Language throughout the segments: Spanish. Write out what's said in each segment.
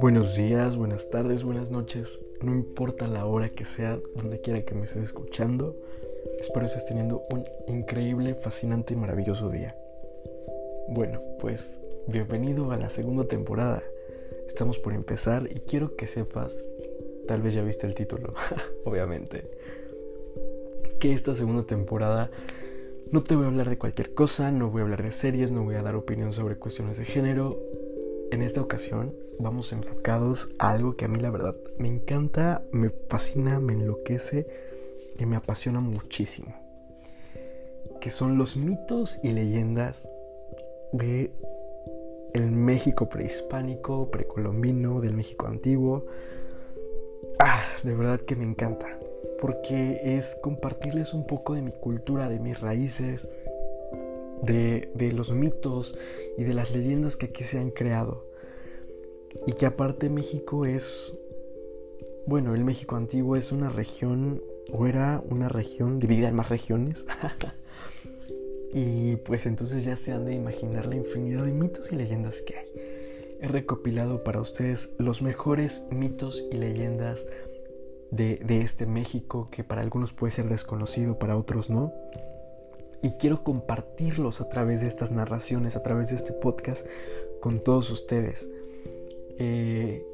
Buenos días, buenas tardes, buenas noches, no importa la hora que sea, donde quiera que me estés escuchando, espero estés teniendo un increíble, fascinante y maravilloso día. Bueno, pues bienvenido a la segunda temporada. Estamos por empezar y quiero que sepas, tal vez ya viste el título, obviamente, que esta segunda temporada no te voy a hablar de cualquier cosa, no voy a hablar de series, no voy a dar opinión sobre cuestiones de género. En esta ocasión vamos enfocados a algo que a mí la verdad me encanta, me fascina, me enloquece y me apasiona muchísimo. Que son los mitos y leyendas de el México prehispánico, precolombino, del México antiguo. Ah, de verdad que me encanta porque es compartirles un poco de mi cultura, de mis raíces, de, los mitos y de las leyendas que aquí se han creado. Y que aparte México es, bueno, el México antiguo es una región, o era una región dividida en más regiones. y pues entonces ya se han de imaginar la infinidad de mitos y leyendas que hay. He recopilado para ustedes los mejores mitos y leyendas de, este México que para algunos puede ser desconocido, para otros no. Y quiero compartirlos a través de estas narraciones, a través de este podcast con todos ustedes. Eh,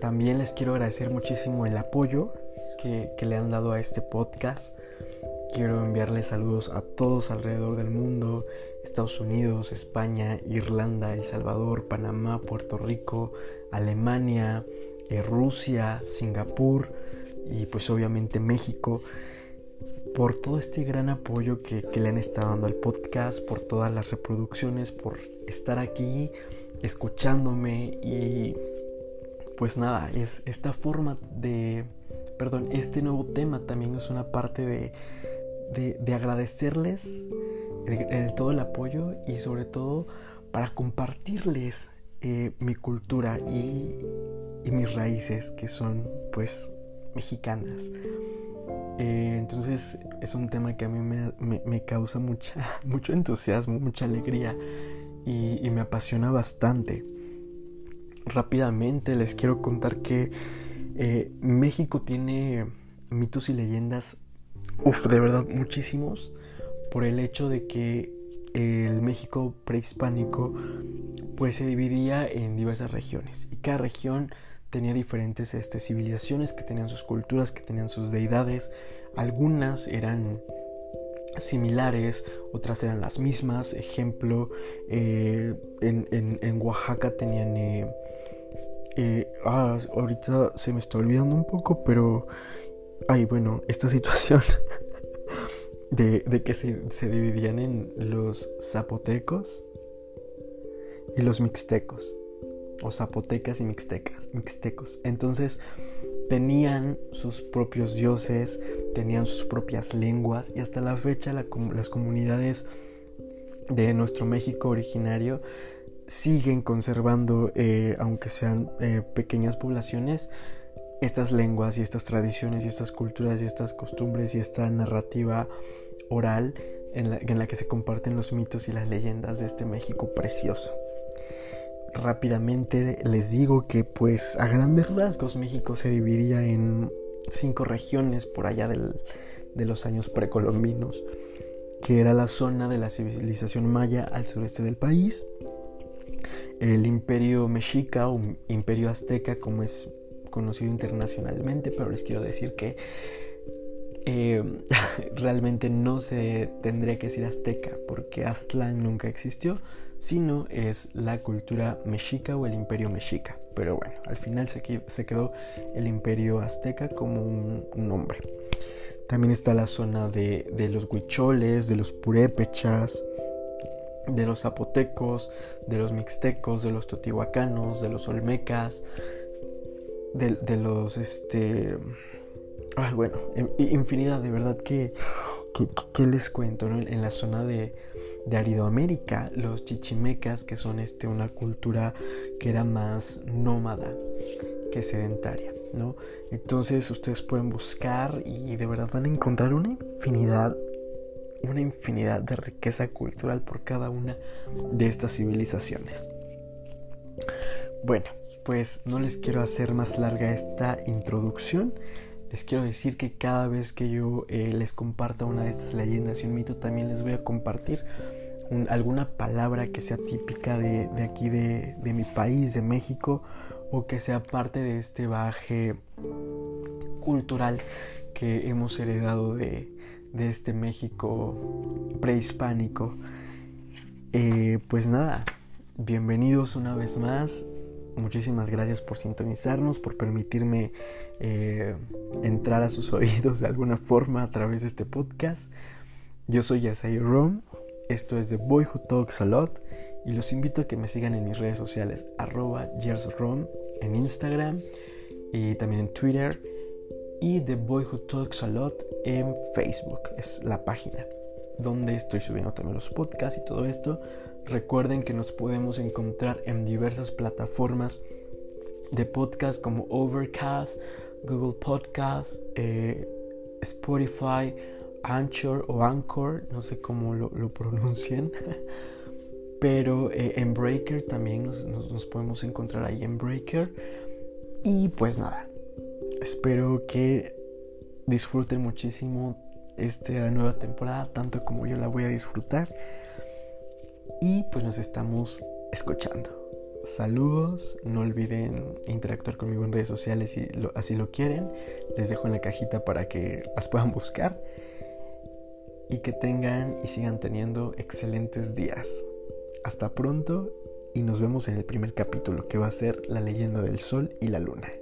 también les quiero agradecer muchísimo el apoyo que, que, le han dado a este podcast. Quiero enviarles saludos a todos alrededor del mundo, Estados Unidos, España, Irlanda, El Salvador, Panamá, Puerto Rico, Alemania, eh, Rusia, Singapur y pues obviamente México por todo este gran apoyo que, le han estado dando al podcast, por todas las reproducciones, por estar aquí escuchándome y pues nada, es esta forma de, perdón, este nuevo tema también es una parte de, de, agradecerles todo el apoyo y sobre todo para compartirles eh, mi cultura y, mis raíces que son pues mexicanas. Eh, entonces es un tema que a mí me, causa mucha, mucho entusiasmo, mucha alegría y, me apasiona bastante. Rápidamente les quiero contar que eh, México tiene mitos y leyendas, de verdad muchísimos, por el hecho de que el México prehispánico pues se dividía en diversas regiones y cada región tenía diferentes este, civilizaciones que tenían sus culturas, que tenían sus deidades. Algunas eran similares, otras eran las mismas. Ejemplo, eh, en, Oaxaca tenían... Eh, eh, ah, ahorita se me está olvidando un poco, pero... Ay, bueno, esta situación de, que se, se dividían en los zapotecos y los mixtecos, o zapotecas y mixtecas, mixtecos. Entonces tenían sus propios dioses, tenían sus propias lenguas y hasta la fecha las comunidades de nuestro México originario siguen conservando, eh, aunque sean eh, pequeñas poblaciones, estas lenguas y estas tradiciones y estas culturas y estas costumbres y esta narrativa oral en la que se comparten los mitos y las leyendas de este México precioso rápidamente les digo que pues a grandes rasgos México se dividía en cinco regiones por allá de los años precolombinos, que era la zona de la civilización maya al sureste del país, el imperio mexica o imperio azteca como es conocido internacionalmente, pero les quiero decir que eh, realmente no se tendría que decir azteca porque Aztlán nunca existió, sino es la cultura mexica o el imperio mexica. Pero bueno, al final se, quedó el imperio azteca como un nombre. También está la zona de, los huicholes, de los purépechas, de los zapotecos, de los mixtecos, de los totihuacanos, de los olmecas, de, los este. Ay, bueno, infinidad, de verdad que, que, les cuento, En la zona de, de Aridoamérica, los chichimecas, que son este, una cultura que era más nómada que sedentaria, ¿no? Entonces ustedes pueden buscar y de verdad van a encontrar una infinidad, una infinidad de riqueza cultural por cada una de estas civilizaciones. Bueno, pues no les quiero hacer más larga esta introducción. Les quiero decir que cada vez que yo eh, les comparta una de estas leyendas y un mito, también les voy a compartir alguna palabra que sea típica de, aquí, de, mi país, de México, o que sea parte de este baje cultural que hemos heredado de, este México prehispánico. Eh, pues nada, bienvenidos una vez más. Muchísimas gracias por sintonizarnos, por permitirme eh, entrar a sus oídos de alguna forma a través de este podcast. Yo soy Yasai Rom, esto es The Boy Who Talks a Lot y los invito a que me sigan en mis redes sociales arroba Rom en Instagram y también en Twitter y The Boy Who Talks a Lot en Facebook, es la página donde estoy subiendo también los podcasts y todo esto. Recuerden que nos podemos encontrar en diversas plataformas de podcast como Overcast, Google Podcast, eh, Spotify, Anchor o Anchor, no sé cómo lo, pronuncien. Pero eh, en Breaker también nos podemos encontrar ahí en Breaker. Y pues nada, espero que disfruten muchísimo esta nueva temporada, tanto como yo la voy a disfrutar. Y pues nos estamos escuchando. Saludos, no olviden interactuar conmigo en redes sociales si así lo quieren. Les dejo en la cajita para que las puedan buscar. Y que tengan y sigan teniendo excelentes días. Hasta pronto y nos vemos en el primer capítulo que va a ser la leyenda del sol y la luna.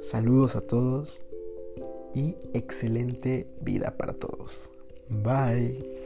Saludos a todos y excelente vida para todos. Bye.